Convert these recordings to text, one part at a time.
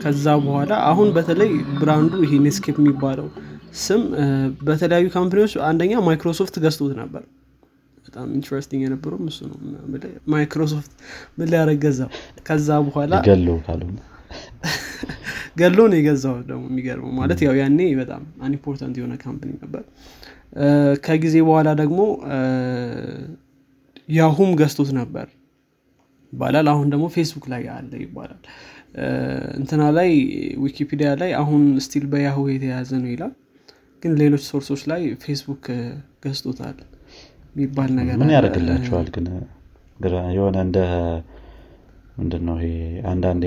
ከዛ በኋላ አሁን በተለይ ብራንዱ ይሄ ኔትስኬፕ የሚባለው ስም በተለያዩ company ዎች አንደኛ ማይክሮሶፍት ገዝቶት ነበር። በጣም interesting የነበረውም እሱ ነው። ማይክሮሶፍት ምን ሊያደርግ ገዛው። ከዛ በኋላ ገድሎ ነው። የገዛው ደግሞ የሚገርመው ማለት ያው ያኔ በጣም unimportant የሆነ company ነበር። ከጊዜ በኋላ ደግሞ ያሁም ገዝቶት ነበር ይባላል። አሁን ደግሞ ፌስቡክ ላይ አለ ይባላል እንትና ላይ ዊኪፒዲያ ላይ አሁን still በያሁ የተያዘ ነው ይላል። ግን ሌሎች source ኦች ላይ ፌስቡክ ገዝቶታል የሚባል ነገር ምን ያደርግላቸዋል ግን? የሆነ እንደ ምንድን ነው ይሄ አንዳንዴ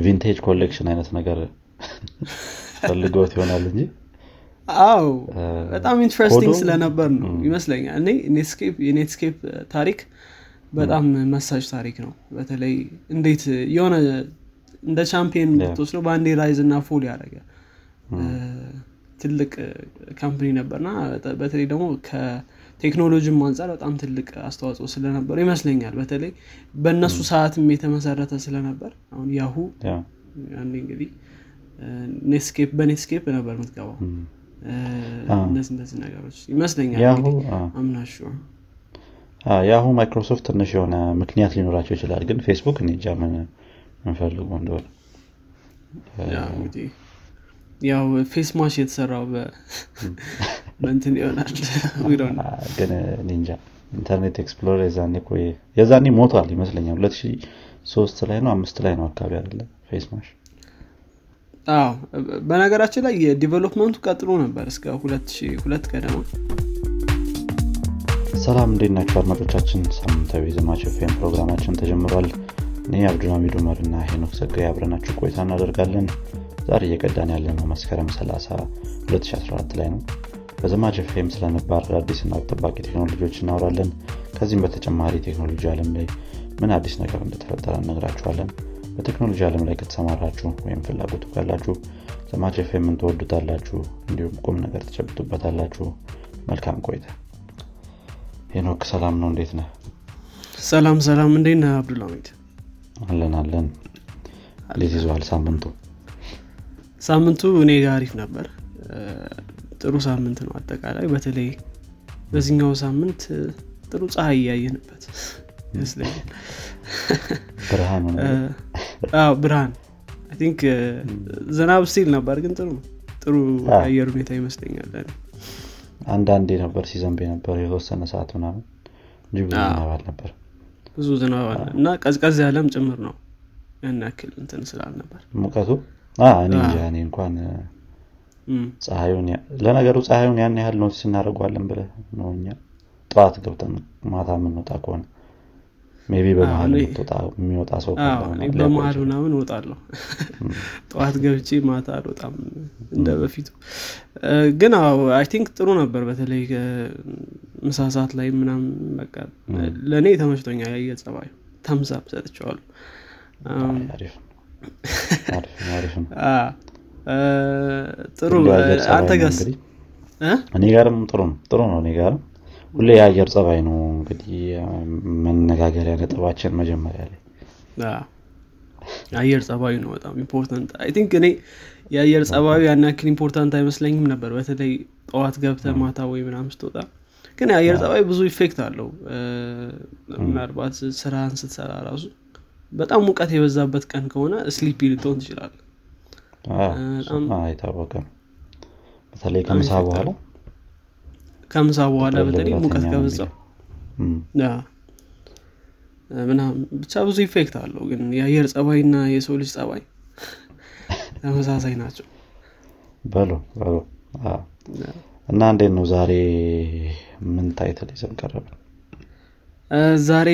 vintage collection አይነት ነገር ፈልገውት ይሆናል እንጂ? አው በጣም interesting ስለነበር ነው ይመስለኛል። እኔ የኔትስኬፕ ታሪክ በጣም መሳጭ ታሪክ ነው። በተለይ እንዴት የሆነ እንደ ቻምፒየን ብትወስደው በአንዴ rise እና fall ያደረገ ትልቅ company ነበርና በተለይ ደግሞ ከቴክኖሎጂም አንጻር በጣም ትልቅ አስተዋጽኦ ስለነበሩ ይመስለኛል። በተለይ በእነሱ ሰዓትም የተመሰረተ ስለነበር አሁን ያሁ ያኔ እንግዲህ ኔትስኬፕ በኔትስኬፕ ነበር የምትገባው። እነዚህ እነዚህ ነገሮች ይመስለኛል አምናሹ የአሁ ማይክሮሶፍት ትንሽ የሆነ ምክንያት ሊኖራቸው ይችላል ግን ፌስቡክ እኔ ጃ ምንፈልጉ እንደሆነ። ያው ፌስ ማሽ የተሰራው በእንትን ይሆናል። ግን እንጃ። ኢንተርኔት ኤክስፕሎር የዛኔ ቆየ የዛኔ ሞቷል ይመስለኛል። ሁለት ሶስት ላይ ነው አምስት ላይ ነው አካባቢ አለ ፌስ ማሽ? አዎ በነገራችን ላይ የዲቨሎፕመንቱ ቀጥሎ ነበር እስከ ሁለት ሁለት ገደማ ሰላም እንዴት ናቸው አድማጮቻችን? ሳምንታዊ ዘማች ፌም ፕሮግራማችን ተጀምሯል። እኔ አብዱልሚድ ኡመር እና ሄኖክ ጸጋይ አብረናችሁ ቆይታ እናደርጋለን። ዛሬ እየቀዳን ያለ ነው መስከረም 30 2014 ላይ ነው። በዘማች ፌም ስለነባር አዲስና ጠባቂ ቴክኖሎጂዎች እናወራለን። ከዚህም በተጨማሪ ቴክኖሎጂ አለም ላይ ምን አዲስ ነገር እንደተፈጠረ እነግራችኋለን በቴክኖሎጂ አለም ላይ ከተሰማራችሁ ወይም ፍላጎቱ ካላችሁ ዘማች ፌምን ትወዱታላችሁ እንዲሁም ቁም ነገር ትጨብጡበታላችሁ መልካም ቆይታ ሄኖክ ሰላም ነው? እንዴት ነህ? ሰላም ሰላም። እንዴት ነህ? አብዱልሚድ አለን አለን። እንዴት ይዘዋል ሳምንቱ? ሳምንቱ እኔ ጋር አሪፍ ነበር። ጥሩ ሳምንት ነው አጠቃላይ። በተለይ በዚህኛው ሳምንት ጥሩ ፀሐይ እያየንበት ይመስለኛል። ብርሃን ብርሃን። ቲንክ ዝናብ ስቲል ነበር ግን ጥሩ ጥሩ የአየር ሁኔታ ይመስለኛል አንዳንዴ ነበር ሲዘንብ ነበር የተወሰነ ሰዓት ምናምን። እንጂ ብዙ ዝናብ አልነበር ብዙ ዝናብ አለ እና ቀዝቀዝ ያለም ጭምር ነው። ያን ያክል እንትን ስላልነበር ሙቀቱ? እኔ እንጃ። እኔ እንኳን ፀሐዩን ለነገሩ ፀሐዩን ያን ያህል ኖቲስ እናደርገዋለን ብለ ነው እኛ። ጠዋት ገብተን ማታ የምንወጣ ከሆነ ሜቢ በመሀል የሚወጣ ሰው በመሀል ምናምን እወጣለሁ። ጠዋት ገብቼ ማታ አልወጣም እንደ በፊቱ። ግን አይ ቲንክ ጥሩ ነበር በተለይ ምሳ ሰዓት ላይ ምናምን በቃ ለእኔ ተመችቶኛል ያየ ጸባዩ ተምሳብ ሰጥቸዋሉ ጥሩ። አንተ ጋርስ እኔ ጋርም ጥሩ ነው ጥሩ ነው እኔ ጋርም ሁሌ የአየር ጸባይ ነው እንግዲህ መነጋገሪያ ነጥባችን መጀመሪያ ላይ። አየር ጸባዩ ነው በጣም important። I think እኔ የአየር ጸባዩ ያን ያክል important አይመስለኝም ነበር። በተለይ ጠዋት ገብተህ ማታ ወይ ምናምን ስትወጣ። ግን የአየር ጸባይ ብዙ effect አለው። ምናልባት ስራን ስትሰራ ራሱ በጣም ሙቀት የበዛበት ቀን ከሆነ sleepy ልትሆን ትችላል አይታወቅም። በተለይ ከምሳ በኋላ ከምሳ በኋላ በተለይ ሙቀት ከበዛው ብቻ ብዙ effect አለው ግን የአየር ጸባይ እና የሰው ልጅ ጸባይ ተመሳሳይ ናቸው። በሎ በሎ እና እንዴት ነው ዛሬ ምን title ይዘን ቀረብን? ዛሬ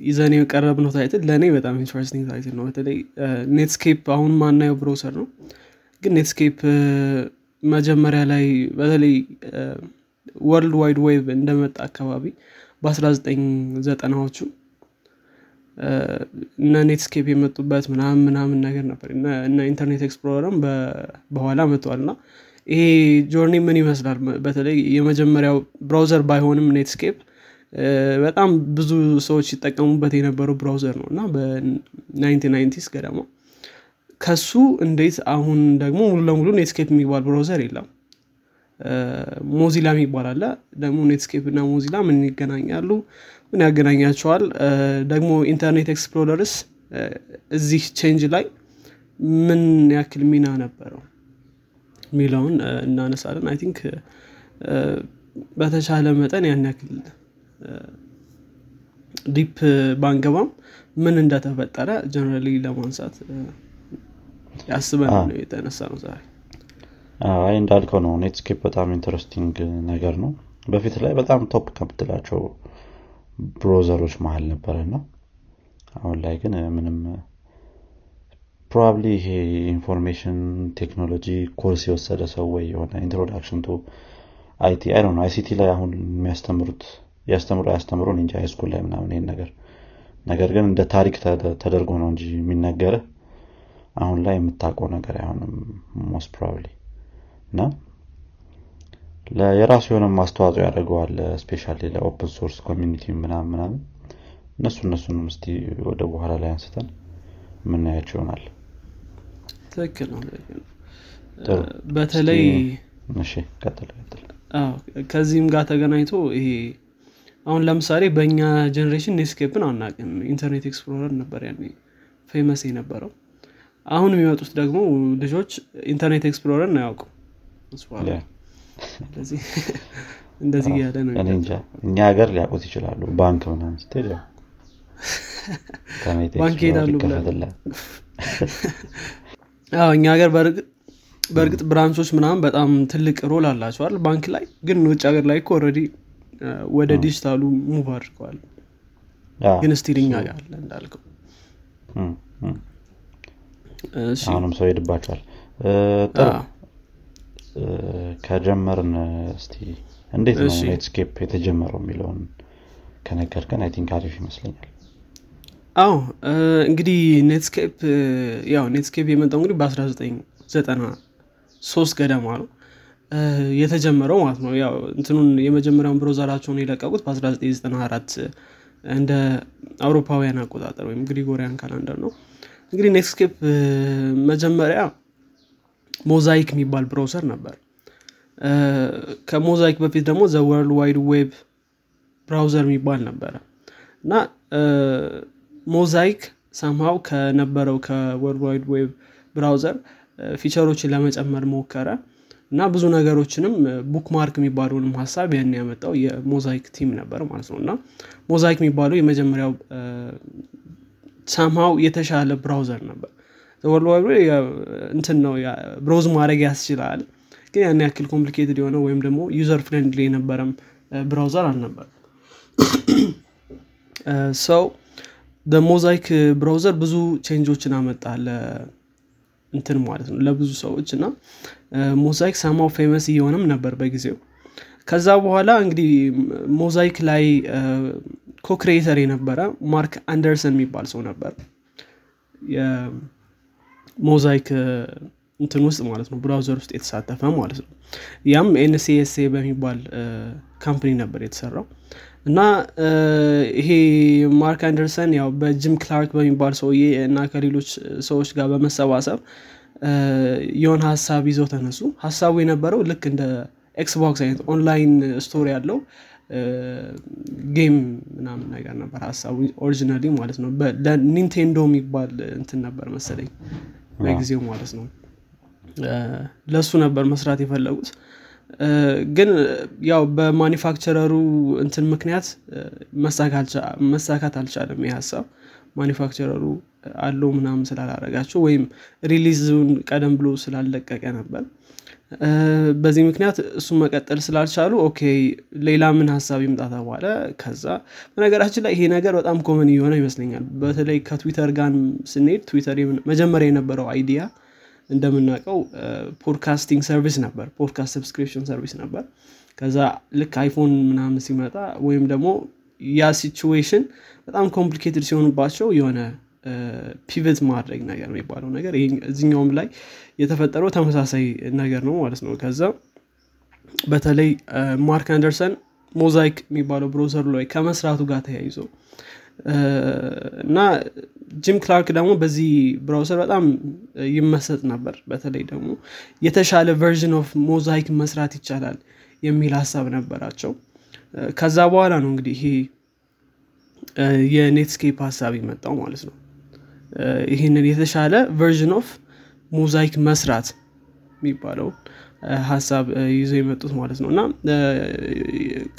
ይዘን የቀረብነው title ለእኔ በጣም interesting title ነው። በተለይ ኔትስኬፕ አሁን ማናየው browser ነው። ግን ኔትስኬፕ መጀመሪያ ላይ በተለይ World Wide Web እንደመጣ አካባቢ በ1990ዎቹ እነ ኔትስኬፕ የመጡበት ምናምን ምናምን ነገር ነበር። እና ኢንተርኔት ኤክስፕሎረርም በኋላ መጥተዋል እና ይሄ journey ምን ይመስላል? በተለይ የመጀመሪያው browser ባይሆንም ኔትስኬፕ በጣም ብዙ ሰዎች ሲጠቀሙበት የነበረው browser ነው። እና በ1990 ስ ገደማ ከሱ እንዴት አሁን ደግሞ ሙሉ ለሙሉ ኔትስኬፕ የሚባል browser የለም። ሞዚላ የሚባል አለ። ደግሞ ኔትስኬፕ እና ሞዚላ ምን ይገናኛሉ? ምን ያገናኛቸዋል? ደግሞ ኢንተርኔት ኤክስፕሎረርስ እዚህ change ላይ ምን ያክል ሚና ነበረው የሚለውን እናነሳለን። I think በተቻለ መጠን ያን ያክል deep ባንገባም ምን እንደተፈጠረ generally ለማንሳት ያሰብን ነው የተነሳ ነው ዛሬ አይ እንዳልከው ነው። ኔትስኬፕ በጣም interesting ነገር ነው። በፊት ላይ በጣም top ከምትላቸው browser ኦች መሀል ነበረ እና አሁን ላይ ግን ምንም probably ይሄ information technology course የወሰደ ሰው ወይ የሆነ introduction to IT አይ ነው ICT ላይ አሁን የሚያስተምሩት ያስተምሩ ያስተምሩን እንጂ high school ላይ ምናምን ይሄን ነገር ነገር ግን እንደ ታሪክ ተደርጎ ነው እንጂ የሚነገርህ አሁን ላይ የምታውቀው ነገር አይሆንም most probably እና የራሱ የሆነ አስተዋጽኦ ያደርገዋል especially ለ open source community ምናምን ምናምን እነሱ እነሱንም እስቲ ወደ በኋላ ላይ አንስተን የምናያቸው ይሆናል። ትክክል ነው። በተለይ ከዚህም ጋር ተገናኝቶ ይሄ አሁን ለምሳሌ በእኛ generation ኔትስኬፕን አናቅም ኢንተርኔት ኤክስፕሎረር ነበር ያኔ famous የነበረው አሁን የሚመጡት ደግሞ ልጆች ኢንተርኔት ኤክስፕሎረር አያውቁ እንደዚህ ያለ ነው እኛ ሀገር ሊያውቁት ይችላሉ። ባንክ ምናምን ስትሄድ ባንክ ሄዳሉ እኛ ሀገር በእርግጥ branch ኦች ምናምን በጣም ትልቅ role አላቸዋል ባንክ ላይ ግን ውጭ ሀገር ላይ already ወደ digital ኡ move አድርገዋል። ግን still እኛ ጋር አለ እንዳልከው አሁንም ሰው ሄድባቸዋል ጥሩ። ከጀመርን እስቲ እንዴት ነው ኔትስኬፕ የተጀመረው የሚለውን ከነገርከን? I think አሪፍ ይመስለኛል። አዎ። እንግዲህ ኔትስኬፕ ያው ኔትስኬፕ የመጣው እንግዲህ በ1993 ገደማ ነው። የተጀመረው ማለት ነው። ያው እንትኑን የመጀመሪያውን browser ኣቸውን የለቀቁት በ1994 እንደ አውሮፓውያን አቆጣጠር ወይም Gregorian calendar ነው እንግዲህ ኔትስኬፕ መጀመሪያ ሞዛይክ የሚባል browser ነበር። ከሞዛይክ በፊት ደግሞ the World Wide Web browser የሚባል ነበረ። እና ሞዛይክ ሰምሃው ከነበረው ከ World Wide Web browser feature ኦችን ለመጨመር ሞከረ። እና ብዙ ነገሮችንም bookmark የሚባለውንም ሀሳብ ያን ያመጣው የሞዛይክ team ነበር ማለት ነው። እና ሞዛይክ የሚባለው የመጀመሪያው ሰምሃው የተሻለ browser ነበር። world እንትን ነው browse ማድረግ ያስችላል። ግን ያን ያክል complicated የሆነ ወይም ደግሞ user friendly የነበረም browser አልነበር ሰው ሞዛይክ browser ብዙ change ኦችን አመጣ እንትን ማለት ነው ለብዙ ሰዎች እና ሞዛይክ ሰማው famous እየሆነም ነበር በጊዜው ከዛ በኋላ እንግዲህ ሞዛይክ ላይ co-creator የነበረ ማርክ አንደርሰን የሚባል ሰው ነበር። የሞዛይክ እንትን ውስጥ ማለት ነው browser ውስጥ የተሳተፈ ማለት ነው። ያም NCSA በሚባል company ነበር የተሰራው። እና ይሄ ማርክ አንደርሰን ያው በጂም ክላርክ በሚባል ሰውዬ እና ከሌሎች ሰዎች ጋር በመሰባሰብ የሆነ ሀሳብ ይዘው ተነሱ። ሀሳቡ የነበረው ልክ እንደ ኤክስቦክስ አይነት online story ያለው game ምናምን ነገር ነበር ሀሳቡ originally ማለት ነው። ለኒንቴንዶ የሚባል እንትን ነበር መሰለኝ በጊዜው ማለት ነው። ለእሱ ነበር መስራት የፈለጉት። ግን ያው በ manufacturer ኡ እንትን ምክንያት መሳካት አልቻለም ይህ ሀሳብ። manufacturer ኡ አለው ምናምን ስላላረጋቸው ወይም release ን ቀደም ብሎ ስላለቀቀ ነበር በዚህ ምክንያት እሱ መቀጠል ስላልቻሉ okay ሌላ ምን ሀሳብ ይምጣ ተባለ ከዛ። በነገራችን ላይ ይሄ ነገር በጣም common እየሆነ ይመስለኛል። በተለይ ከትዊተር ጋር ስንሄድ ትዊተር መጀመሪያ የነበረው idea እንደምናውቀው podcasting service ነበር። podcast subscription service ነበር። ከዛ ልክ አይፎን ምናምን ሲመጣ ወይም ደግሞ ያ situation በጣም complicated ሲሆንባቸው የሆነ pivot ማድረግ ነገር የሚባለው ነገር እዚኛውም ላይ የተፈጠረው ተመሳሳይ ነገር ነው ማለት ነው። ከዛ በተለይ ማርክ አንደርሰን ሞዛይክ የሚባለው browser ኡ ላይ ከመስራቱ ጋር ተያይዞ እና ጂም ክላርክ ደግሞ በዚህ browser በጣም ይመሰጥ ነበር። በተለይ ደግሞ የተሻለ version of ሞዛይክ መስራት ይቻላል የሚል ሀሳብ ነበራቸው። ከዛ በኋላ ነው እንግዲህ ይሄ የኔትስኬፕ ሀሳብ የመጣው ማለት ነው። ይህንን የተሻለ version of ሞዛይክ መስራት የሚባለው ሀሳብ ይዘው የመጡት ማለት ነው። እና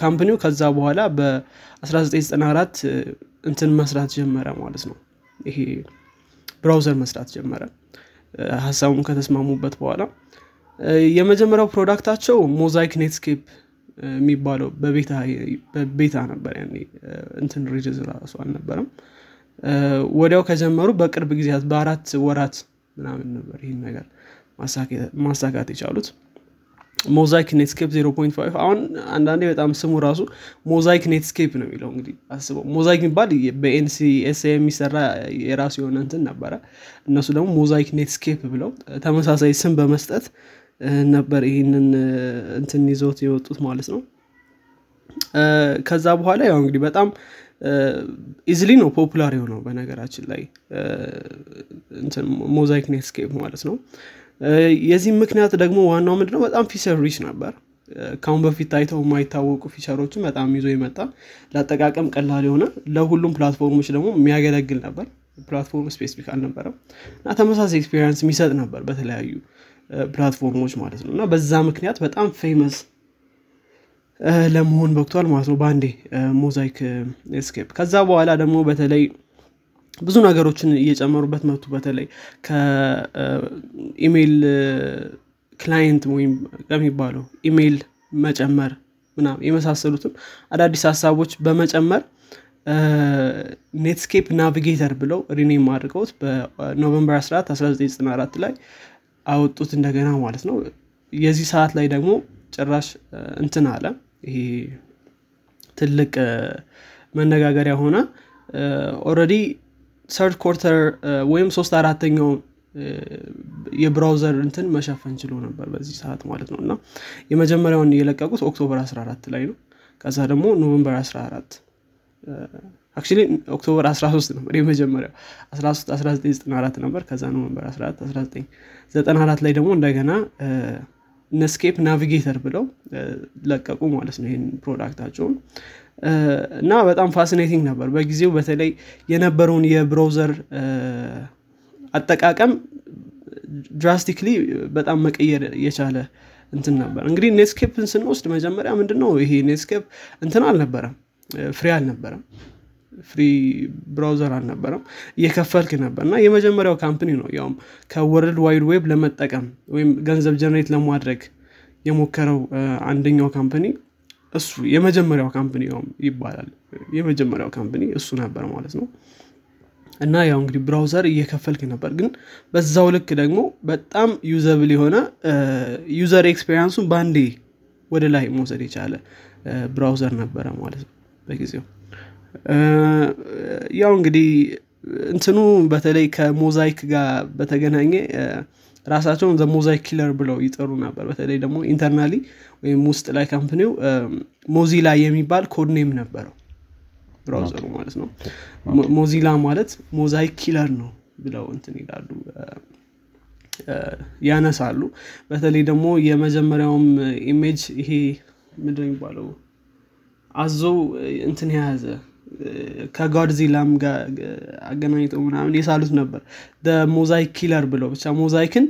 company ው ከዛ በኋላ በ1994 እንትን መስራት ጀመረ ማለት ነው። ይሄ browser መስራት ጀመረ። ሀሳቡን ከተስማሙበት በኋላ የመጀመሪያው product ኣቸው ሞዛይክ ኔትስኬፕ የሚባለው በ beta ነበር ያኔ። እንትን release ራሱ አልነበረም። ወዲያው ከጀመሩ በቅርብ ጊዜያት በአራት ወራት ምናምን ነበር ይህን ነገር ማሳካት የቻሉት። ሞዛይክ ኔትስኬፕ 0.5 አሁን አንዳንዴ በጣም ስሙ ራሱ ሞዛይክ ኔትስኬፕ ነው የሚለው እንግዲህ አስበው። ሞዛይክ የሚባል በ NCSA የሚሰራ የራሱ የሆነ እንትን ነበረ። እነሱ ደግሞ ሞዛይክ ኔትስኬፕ ብለው ተመሳሳይ ስም በመስጠት ነበር ይህንን እንትን ይዘውት የወጡት ማለት ነው። ከዛ በኋላ ያው እንግዲህ በጣም easily ነው popular የሆነው በነገራችን ላይ ሞዛይክ ኔትስኬፕ ማለት ነው። የዚህም ምክንያት ደግሞ ዋናው ምንድነው? በጣም feature rich ነበር። ካሁን በፊት ታይተው የማይታወቁ feature ኦችን በጣም ይዞ የመጣ ለአጠቃቀም ቀላል የሆነ ለሁሉም platform ኦች ደግሞ የሚያገለግል ነበር። platform specific አልነበረም እና ተመሳሳይ experience የሚሰጥ ነበር በተለያዩ platform ኦች ማለት ነው። እና በዛ ምክንያት በጣም famous ለመሆን በቅቷል ማለት ነው በአንዴ ሞዛይክ ኔትስኬፕ። ከዛ በኋላ ደግሞ በተለይ ብዙ ነገሮችን እየጨመሩበት መጡ በተለይ ከ email client ወይም ከሚባለው ኢሜይል መጨመር ምናምን የመሳሰሉትን አዳዲስ ሀሳቦች በመጨመር ኔትስኬፕ ናቪጌተር ብለው rename አድርገውት በ November 14 1994 ላይ አወጡት እንደገና ማለት ነው። የዚህ ሰዓት ላይ ደግሞ ጭራሽ እንትን አለ ይሄ ትልቅ መነጋገሪያ ሆነ። already third quarter ወይም ሶስት አራተኛው የ browser እንትን መሸፈን ችሎ ነበር በዚህ ሰዓት ማለት ነው። እና የመጀመሪያውን የለቀቁት October 14 ላይ ነው። ከዛ ደግሞ November 14 actually October 13 ነበር የመጀመሪያው። 13 1994 ነበር። ከዛ November 14 1994 ላይ ደግሞ እንደገና Netscape Navigator ብለው ለቀቁ ማለት ነው ይህን product ኣቸውን እና በጣም fascinating ነበር። በጊዜው በተለይ የነበረውን የ browser አጠቃቀም drastically በጣም መቀየር የቻለ እንትን ነበር። እንግዲህ Netscape ን ስንወስድ መጀመሪያ ምንድነው ይሄ Netscape እንትን አልነበረም free አልነበረም free browser አልነበረም። እየከፈልክ ነበር እና የመጀመሪያው company ነው ያውም ከ World Wide Web ለመጠቀም ወይም ገንዘብ generate ለማድረግ የሞከረው አንደኛው company እሱ የመጀመሪያው company ይባላል። የመጀመሪያው company እሱ ነበር ማለት ነው። እና ያው እንግዲህ browser እየከፈልክ ነበር ግን በዛው ልክ ደግሞ በጣም usable የሆነ user experience ኡን በአንዴ ወደ ላይ መውሰድ የቻለ browser ነበረ ማለት ነው በጊዜው ያው እንግዲህ እንትኑ በተለይ ከ Mosaic ጋር በተገናኘ ራሳቸውን the Mosaic killer ብለው ይጠሩ ነበር። በተለይ ደግሞ internally ወይም ውስጥ ላይ company ው Mozilla የሚባል codename ነበረው browser ኡ ማለት ነው። Mozilla ማለት Mosaic killer ነው ብለው እንትን ይላሉ ያነሳሉ። በተለይ ደግሞ የመጀመሪያውም image ይሄ ምንድ የሚባለው? አዞ እንትን የያዘ ከ Godzilla ም ጋር አገናኝተው ምናምን የሳሉት ነበር። Mosaic killer ብለው ብቻ Mosaic ን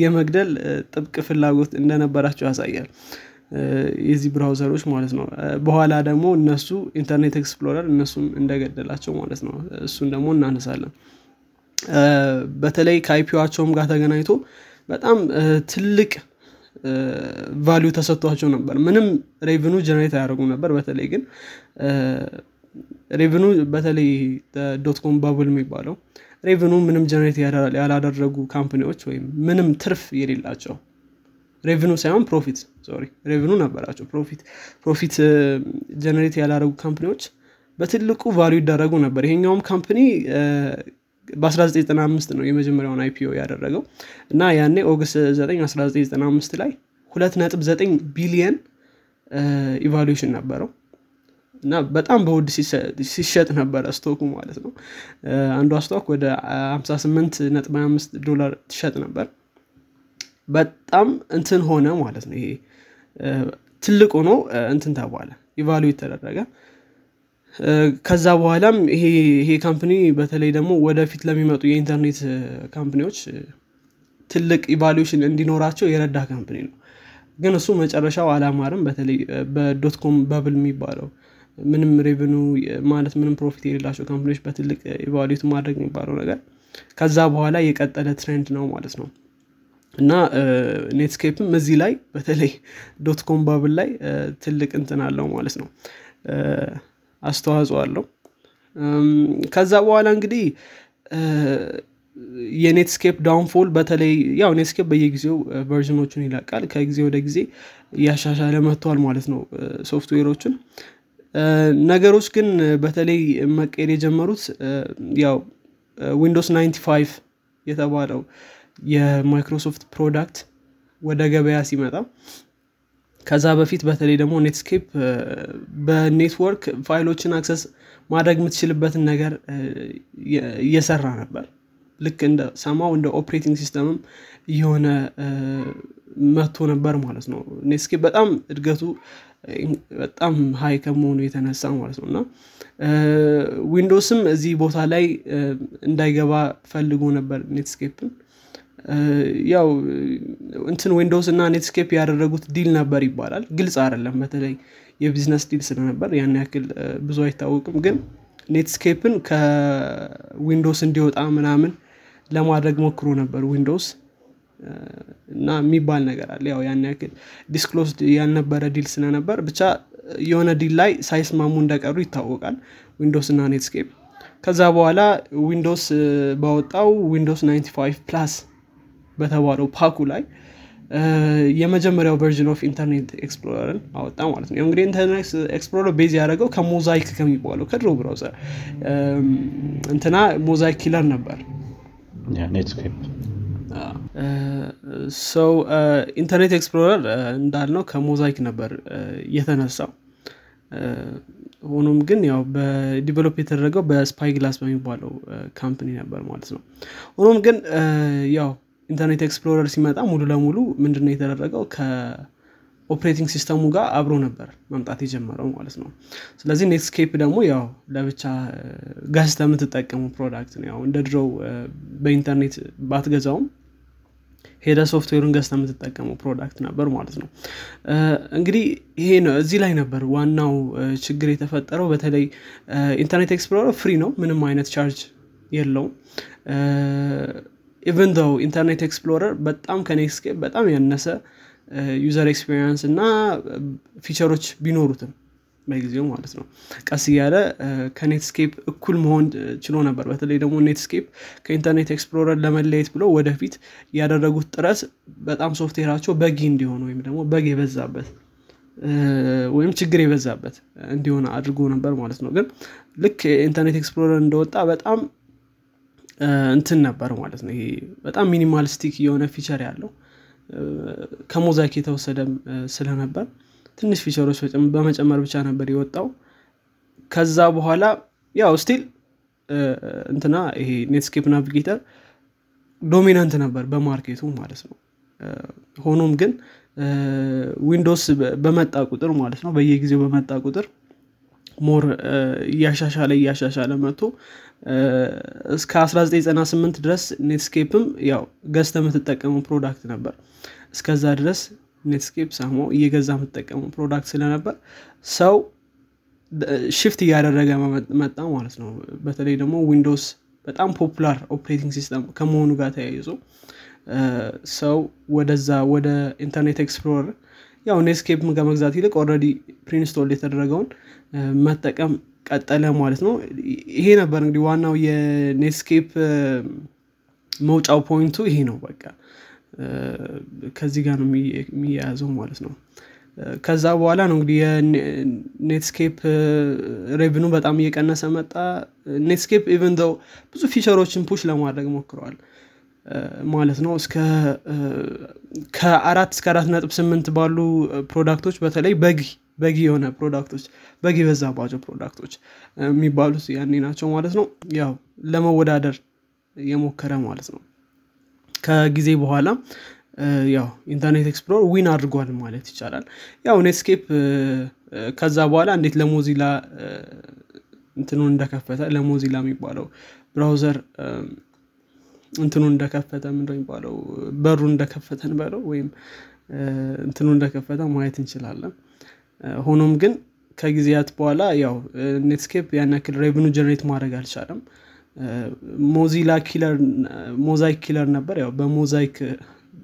የመግደል ጥብቅ ፍላጎት እንደነበራቸው ያሳያል። የዚህ browser ኦች ማለት ነው። በኋላ ደግሞ እነሱ Internet Explorer እነሱም እንደገደላቸው ማለት ነው። እሱን ደግሞ እናነሳለን። በተለይ ከ IPO ዋቸውም ጋር ተገናኝቶ በጣም ትልቅ value ተሰጥቷቸው ነበር። ምንም revenue generate አያደርጉም ነበር። በተለይ ግን revenue በተለይ dot-com bubble የሚባለው revenue ምንም generate ያላደረጉ company ዎች ወይም ምንም ትርፍ የሌላቸው revenue ሳይሆን profit sorry revenue ነበራቸው። profit profit generate ያላደረጉ company ዎች በትልቁ value ይደረጉ ነበር። ይሄኛውም company በ1995 ነው የመጀመሪያውን IPO ያደረገው እና ያኔ August 9 1995 ላይ 2.9 ቢሊየን evaluation ነበረው እና በጣም በውድ ሲሸጥ ነበረ stock ኡ ማለት ነው። አንዷ stock ወደ 58 ነጥብ 25 ዶላር ትሸጥ ነበር። በጣም እንትን ሆነ ማለት ነው ይሄ። ትልቅ ሆኖ እንትን ተባለ evaluate ተደረገ ከዛ በኋላም ይሄ company በተለይ ደግሞ ወደፊት ለሚመጡ የኢንተርኔት company ዎች ትልቅ evaluation እንዲኖራቸው የረዳ company ነው። ግን እሱ መጨረሻው አላማርም። በተለይ በ dot-com bubble የሚባለው ምንም revenue ማለት ምንም profit የሌላቸው company ዎች በትልቅ evaluate ማድረግ የሚባለው ነገር ከዛ በኋላ የቀጠለ trend ነው ማለት ነው። እና Netscape ም እዚህ ላይ በተለይ dot-com bubble ላይ ትልቅ እንትን አለው ማለት ነው አስተዋጽኦ አለው። ከዛ በኋላ እንግዲህ የ Netscape downfall በተለይ ያው Netscape በየጊዜው version ኦቹን ይለቃል። ከጊዜ ወደ ጊዜ እያሻሻለ መጥተዋል ማለት ነው ሶፍትዌሮችን ነገሮች ግን በተለይ መቀየር የጀመሩት ያው Windows 95 የተባለው የ Microsoft product ወደ ገበያ ሲመጣ ከዛ በፊት በተለይ ደግሞ Netscape በ network file ኦችን access ማድረግ የምትችልበትን ነገር እየሰራ ነበር። ልክ እንደ somehow እንደ operating system ም እየሆነ መጥቶ ነበር ማለት ነው። Netscape በጣም እድገቱ በጣም high ከመሆኑ የተነሳ ማለት ነው። እና Windows ም እዚህ ቦታ ላይ እንዳይገባ ፈልጎ ነበር Netscape ን ያው እንትን Windows እና Netscape ያደረጉት deal ነበር ይባላል። ግልጽ አይደለም። በተለይ የ business deal ስለነበር ያን ያክል ብዙ አይታወቅም። ግን Netscape ን ከ Windows እንዲወጣ ምናምን ለማድረግ ሞክሮ ነበር Windows እና የሚባል ነገር አለ። ያው ያን ያክል disclosed ያልነበረ deal ስለነበር ብቻ የሆነ deal ላይ ሳይስማሙ እንደቀሩ ይታወቃል Windows እና Netscape ከዛ በኋላ Windows ባወጣው Windows 95 Plus በተባለው pack ኡ ላይ የመጀመሪያው version of Internet Explorer ን አወጣ ማለት ነው። እንግዲህ Internet Explorer base ያደረገው ከ Mosaic ከሚባለው ከድሮ browser እንትና Mosaic killer ነበር። so Internet Explorer እንዳልነው ከ Mosaic ነበር የተነሳው። ሆኖም ግን ያው በ develop የተደረገው በ Spyglass በሚባለው company ነበር ማለት ነው። ሆኖም ግን ያው Internet Explorer ሲመጣ ሙሉ ለሙሉ ምንድነው የተደረገው? ከ operating system ኡ ጋር አብሮ ነበር መምጣት የጀመረው ማለት ነው። ስለዚህ Netscape ደግሞ ያው ለብቻ ገዝተ የምትጠቀሙ product ነው። ያው እንደ ድሮው በኢንተርኔት ባትገዛውም ሄደ ሶፍትዌሩን ገዝተ የምትጠቀመው product ነበር ማለት ነው። እንግዲህ ይሄ ነው። እዚህ ላይ ነበር ዋናው ችግር የተፈጠረው። በተለይ Internet Explorer free ነው። ምንም አይነት ቻርጅ የለውም even ው Internet Explorer በጣም ከ Netscape በጣም ያነሰ user experience እና feature ኦች ቢኖሩትም በጊዜው ማለት ነው። ቀስ እያለ ከ Netscape እኩል መሆን ችሎ ነበር። በተለይ ደግሞ Netscape ከ Internet Explorer ለመለየት ብሎ ወደፊት ያደረጉት ጥረት በጣም software ኣቸው buggy እንዲሆን ወይም ደግሞ bug የበዛበት ወይም ችግር የበዛበት እንዲሆን አድርጎ ነበር ማለት ነው። ግን ልክ Internet Explorer እንደወጣ በጣም እንትን ነበር ማለት ነው። ይሄ በጣም minimalistic የሆነ feature ያለው ከ Mosaic የተወሰደም ስለነበር ትንሽ feature ኦች በመጨመር ብቻ ነበር የወጣው። ከዛ በኋላ ያው still እንትና ይሄ Netscape Navigator dominant ነበር በ market ኡ ማለት ነው። ሆኖም ግን Windows በመጣ ቁጥር ማለት ነው በየጊዜው በመጣ ቁጥር more እያሻሻለ እያሻሻለ መጥቶ እስከ 1998 ድረስ Netscape ም ያው ገዝተህ የምትጠቀመው product ነበር። እስከዛ ድረስ Netscape ሳሞ እየገዛ የምትጠቀመው product ስለነበር ሰው shift እያደረገ መጣ ማለት ነው። በተለይ ደግሞ Windows በጣም popular operating system ከመሆኑ ጋር ተያይዞ ሰው ወደዛ ወደ Internet Explorer ያው Netscape ከመግዛት ይልቅ already preinstall የተደረገውን መጠቀም ቀጠለ ማለት ነው። ይሄ ነበር እንግዲህ ዋናው የ Netscape መውጫው point ኡ ይሄ ነው በቃ። ከዚህ ጋር ነው የሚያያዘው ማለት ነው። ከዛ በኋላ ነው እንግዲህ የ Netscape revenue በጣም እየቀነሰ መጣ። Netscape even ብዙ feature ኦችን push ለማድረግ ሞክረዋል ማለት ነው። እስከ ከአራት እስከ አራት ነጥብ ስምንት ባሉ product ኦች በተለይ buggy buggy የሆነ product ኦች bug የበዛባቸው product ኦች የሚባሉት ያኔ ናቸው ማለት ነው። ያው ለመወዳደር የሞከረ ማለት ነው። ከጊዜ በኋላ ያው Internet Explorer win አድርጓል ማለት ይቻላል። ያው Netscape ከዛ በኋላ እንዴት ለ Mozilla እንትኑን እንደከፈተ ለ Mozilla የሚባለው browser እንትኑ እንደከፈተ ምንድ የሚባለው? በሩ እንደከፈተን በለው ወይም እንትኑ እንደከፈተ ማየት እንችላለን። ሆኖም ግን ከጊዜያት በኋላ ያው Netscape ያን ያክል revenue generate ማድረግ አልቻለም። Mozilla killer Mosaic killer ነበር። ያው በ Mosaic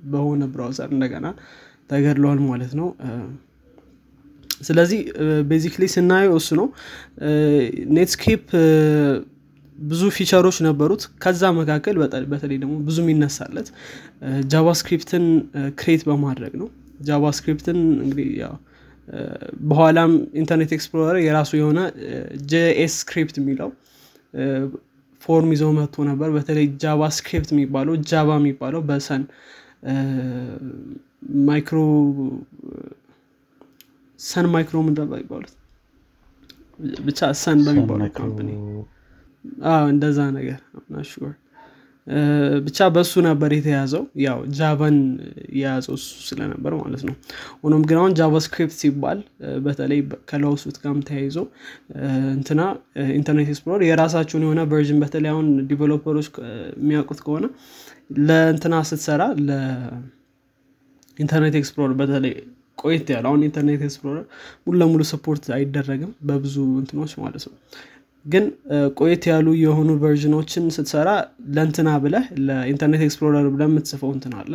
በሆነ browser እንደገና ተገድለዋል ማለት ነው። ስለዚህ basically ስናየው እሱ ነው። Netscape ብዙ feature ኦች ነበሩት። ከዛ መካከል በተለይ ደግሞ ብዙ የሚነሳለት JavaScript ን create በማድረግ ነው። JavaScript ን እንግዲህ ያው በኋላም Internet Explorer የራሱ የሆነ JScript የሚለው form ይዘው መጥቶ ነበር። በተለይ JavaScript የሚባለው Java የሚባለው በ Sun Micro Sun Micro ምንድነው ይባሉት ብቻ Sun በሚባለው company እንደዛ ነገር sure ብቻ በሱ ነበር የተያዘው። ያው Java ን የያዘው እሱ ስለነበር ማለት ነው። ሆኖም ግን አሁን JavaScript ሲባል በተለይ ከለውሱት ጋርም ተያይዞ እንትና Internet Explorer የራሳቸውን የሆነ version በተለይ አሁን developer ኦች የሚያውቁት ከሆነ ለእንትና ስትሰራ ለ Internet Explorer በተለይ ቆየት ያለ አሁን Internet Explorer ሙሉ ለሙሉ support አይደረግም በብዙ እንትኖች ማለት ነው ግን ቆየት ያሉ የሆኑ version ኦችን ስትሰራ ለእንትና ብለህ ለ Internet Explorer ብለህ የምትጽፈው እንትን አለ።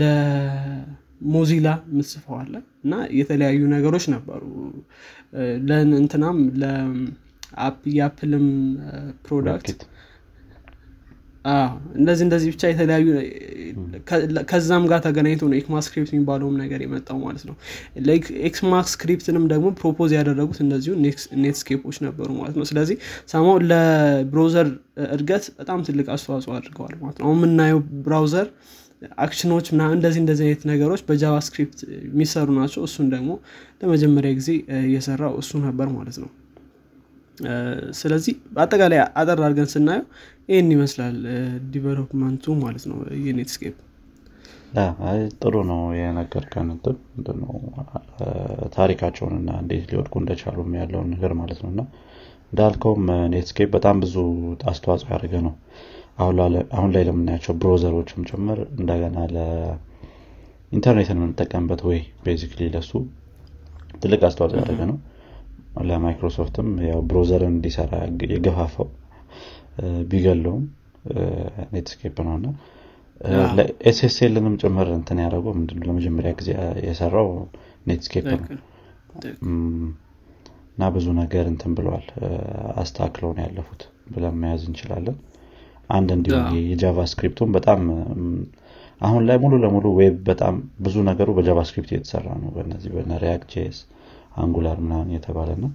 ለ Mozilla የምትጽፈው እና የተለያዩ ነገሮች ነበሩ። ለእንትናም የ Apple ም product እንደዚህ እንደዚህ ብቻ የተለያዩ ከዛም ጋር ተገናኝቶ ነው ECMAScript የሚባለውም ነገር የመጣው ማለት ነው። ECMAScript ንም ደግሞ propose ያደረጉት እንደዚሁ Netscape ኦች ነበሩ ማለት ነው። ስለዚህ ሰምሃው ለ browser እድገት በጣም ትልቅ አስተዋጽኦ አድርገዋል ማለት ነው። አሁን የምናየው browser action ኦች ምናምን እንደዚህ እንደዚህ አይነት ነገሮች በ JavaScript የሚሰሩ ናቸው። እሱን ደግሞ ለመጀመሪያ ጊዜ የሰራው እሱ ነበር ማለት ነው ስለዚህ በአጠቃላይ አጠር አድርገን ስናየው ይህን ይመስላል development ኡ ማለት ነው የ Netscape ጥሩ ነው የነገርከን ምንድነው ታሪካቸውንና እንዴት ሊወድቁ እንደቻሉም ያለውን ነገር ማለት ነው። እና እንዳልከውም Netscape በጣም ብዙ አስተዋጽኦ ያደረገ ነው። አሁን ላይ ለምናያቸው browser ኦችም ጭምር እንደገና ለኢንተርኔትን የምንጠቀምበት ወይ basically ለሱ ትልቅ አስተዋጽኦ ያደረገ ነው ለማይክሮሶፍትም ያው browser ን እንዲሰራ የገፋፋው ቢገለውም Netscape ነው እና ለ SSL ንም ጭምር እንትን ያደረገው ምንድነው? ለመጀመሪያ ጊዜ የሰራው Netscape ነው። እና ብዙ ነገር እንትን ብለዋል አስተካክለው ነው ያለፉት ብለን መያዝ እንችላለን። አንድ እንዲሁም የ JavaScript ኡን በጣም አሁን ላይ ሙሉ ለሙሉ web በጣም ብዙ ነገሩ በ JavaScript እየተሰራ ነው። በነዚህ በነ React JS Angular ምናምን የተባለ ነው።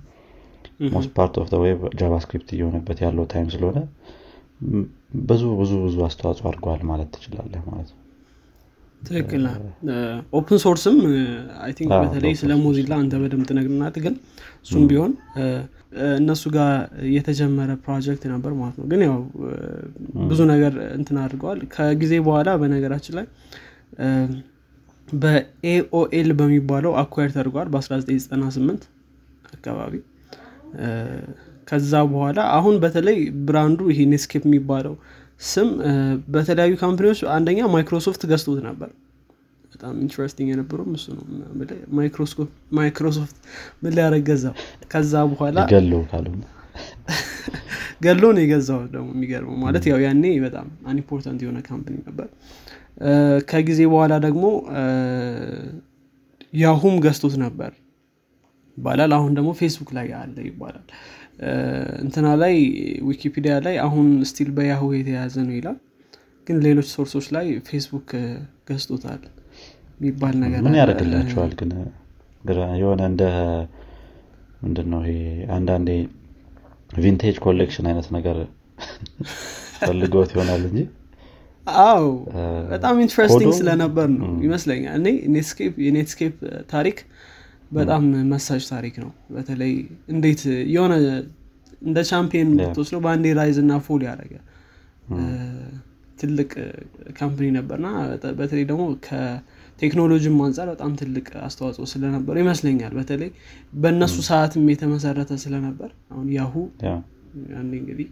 most part of web JavaScript እየሆነበት ያለው time ስለሆነ ብዙ ብዙ ብዙ አስተዋጽኦ አድርገዋል ማለት ትችላለህ ማለት ነው። ትክክል open source ም I think በተለይ ስለ Mozilla አንተ በደንብ ትነግርናት ግን እሱም ቢሆን እነሱ ጋር የተጀመረ ፕሮጀክት ነበር ማለት ነው። ግን ያው ብዙ ነገር እንትን አድርገዋል። ከጊዜ በኋላ በነገራችን ላይ በ AOL በሚባለው acquire ተደርጓል በ1998 አካባቢ። ከዛ በኋላ አሁን በተለይ brand ኡ ይሄ Netscape የሚባለው ስም በተለያዩ company ዎች አንደኛ ማይክሮሶፍት ገዝቶት ነበር። በጣም interesting የነበረው እሱ ነው ማይክሮሶፍት ምን ሊያደርግ ገዛው? ከዛ በኋላ ብሎ ነው የገዛው። ደግሞ የሚገርመው ማለት ያው ያኔ በጣም unimportant የሆነ company ነበር ከጊዜ በኋላ ደግሞ ያሁም ገዝቶት ነበር ይባላል። አሁን ደግሞ ፌስቡክ ላይ አለ ይባላል። እንትና ላይ ዊኪፒዲያ ላይ አሁን still በያሁ የተያዘ ነው ይላል። ግን ሌሎች source ኦች ላይ ፌስቡክ ገዝቶታል የሚባል ነገር ምን ያደርግላቸዋል ግን? የሆነ እንደ ምንድነው ይሄ አንዳንዴ vintage collection አይነት ነገር ፈልገውት ይሆናል እንጂ አዎ በጣም interesting ስለነበር ነው ይመስለኛል። እኔ Netscape የ Netscape ታሪክ በጣም መሳጭ ታሪክ ነው። በተለይ እንዴት የሆነ እንደ champion Yeah. ብትወስደው በአንዴ rise እና fall ያደረገ ትልቅ company ነበርና በተ- በተለይ ደግሞ ከቴክኖሎጂም አንጻር በጣም ትልቅ አስተዋጽኦ ስለነበር ይመስለኛል። በተለይ በእነሱ ሰዓትም የተመሰረተ ስለነበር አሁን ያሁ እንግዲህ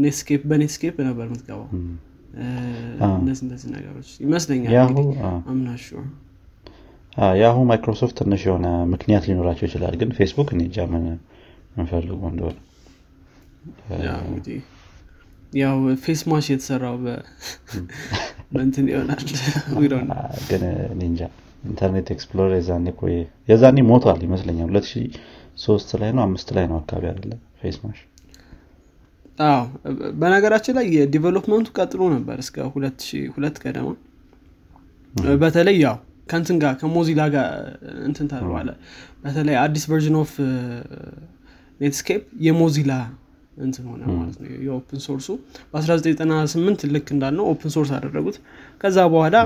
Netscape በ Netscape ነበር የምትገባው እነዚህ እነዚህ ነገሮች ይመስለኛል ያሁ ማይክሮሶፍት ትንሽ የሆነ ምክንያት ሊኖራቸው ይችላል ግን ፌስቡክ እኔ እንጃ ምን እንደፈለጉ እንደሆነ። ያው Facemash የተሰራው በእንትን ይሆናል። ግን እንጃ። Internet Explorer የዛኔ ቆየ የዛኔ ሞቷል ይመስለኛል። ሁለት ሺህ ሶስት ላይ ነው አምስት ላይ ነው አካባቢ አይደለ Facemash አዎ በነገራችን ላይ የ development ኡ ቀጥሎ ነበር እስከ ሁለት ሺህ ሁለት ገደማ። በተለይ ያው ከእንትን ጋር ከ Mozilla ጋር እንትን ተባለ በተለይ አዲስ version of Netscape የ Mozilla እንትን ሆነ ማለት ነው። የ open source ኡ በ1998 ልክ እንዳልነው open source አደረጉት። ከዛ በኋላ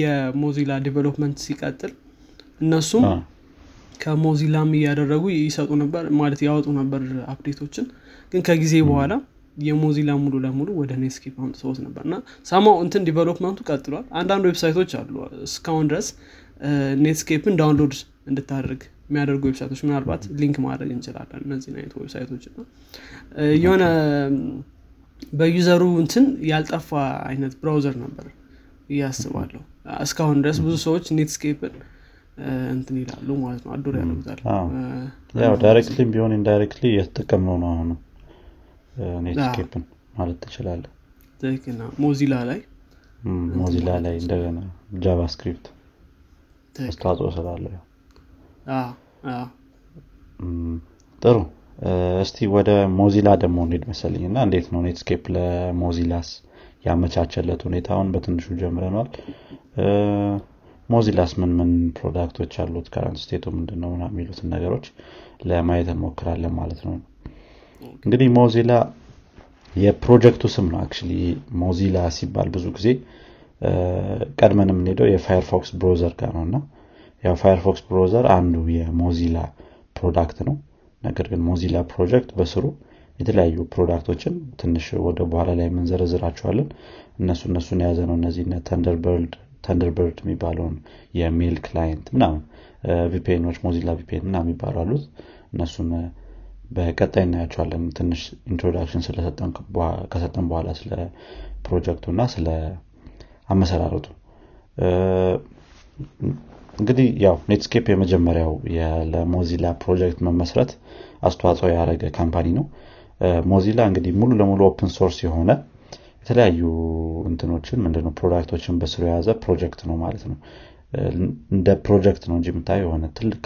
የ Mozilla development ሲቀጥል እነሱም ከ Mozilla ም እያደረጉ ይሰጡ ነበር ማለት ያወጡ ነበር update ኦችን። ግን ከጊዜ በኋላ የ Mozilla ሙሉ ለሙሉ ወደ Netscape አምጥተውት ነበር እና ሳማው እንትን development ኡ ቀጥሏል። አንዳንድ website ኦች አሉ። እስካሁን ድረስ Netscape ን download እንድታደርግ የሚያደርጉ website ኦች ምናልባት link ማድረግ እንችላለን። እነዚህ አይነት website ኦች እና የሆነ በዩዘሩ እንትን ያልጠፋ አይነት ብራውዘር ነበር እያስባለሁ እስካሁን ድረስ ብዙ ሰዎች ኔትስኬፕን እንትን ይላሉ ማለት ነው። አዶር ያደርጉታል። ዳይሬክትሊም ቢሆን ኢንዳይሬክትሊ እየተጠቀምነው ነው አሁኑ ኔትስኬፕን ማለት ትችላለ ትክክል ሞዚላ ላይ? ሞዚላ ላይ እንደገና ጃቫስክሪፕት አስተዋጽኦ ም፣ ጥሩ። እስቲ ወደ Mozilla ደግሞ እንሄድ መሰለኝ እና እንዴት ነው Netscape ለ Mozilla ስ ያመቻቸለት ሁኔታውን በትንሹ ጀምረናል Mozilla ስ ምን ምን product ኦች አሉት? current state ኡ ምንድን ነው ምናምን የሚሉትን ነገሮች ለማየት እንሞክራለን ማለት ነው እንግዲህ Mozilla የ project ኡ ስም ነው actually Mozilla ሲባል ብዙ ጊዜ ቀድመን የምንሄደው የ Firefox browser ጋር ነው እና ያው Firefox browser አንዱ የ Mozilla product ነው። ነገር ግን Mozilla project በስሩ የተለያዩ product ኦችን ትንሽ ወደ በኋላ ላይ የምንዘረዝራቸዋለን። እነሱ እነሱን የያዘ ነው እነዚህ Thunderbird የሚባለውን የ mail client ምናምን VPN ኦች Mozilla VPN ምናምን የሚባሉ አሉት። እነሱን በቀጣይ እናያቸዋለን። ትንሽ introduction ከሰጠን በኋላ ስለ ፕሮጀክቱ እና ስለ አመሰራረቱ። እንግዲህ ያው Netscape የመጀመሪያው ለ Mozilla project መመስረት አስተዋጽኦ ያደረገ company ነው። Mozilla እንግዲህ ሙሉ ለሙሉ open source የሆነ የተለያዩ እንትኖችን ምንድነው product ኦችን በስሩ የያዘ ፕሮጀክት ነው ማለት ነው። እንደ ፕሮጀክት ነው እንጂ የምታየው የሆነ ትልቅ